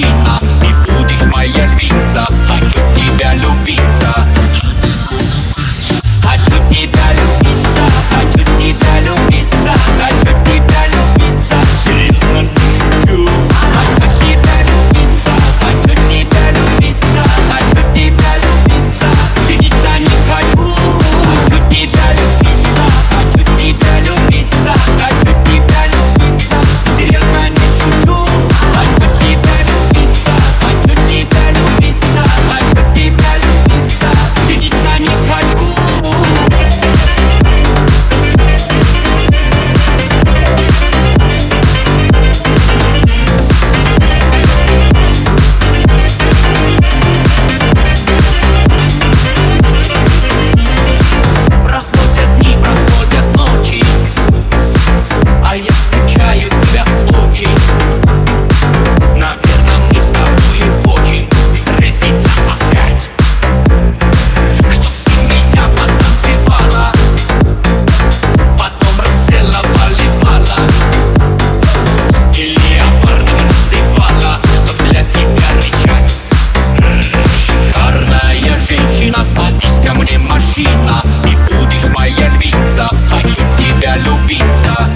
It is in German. Картина, не будешь моя львица Хочу тебя любить Time.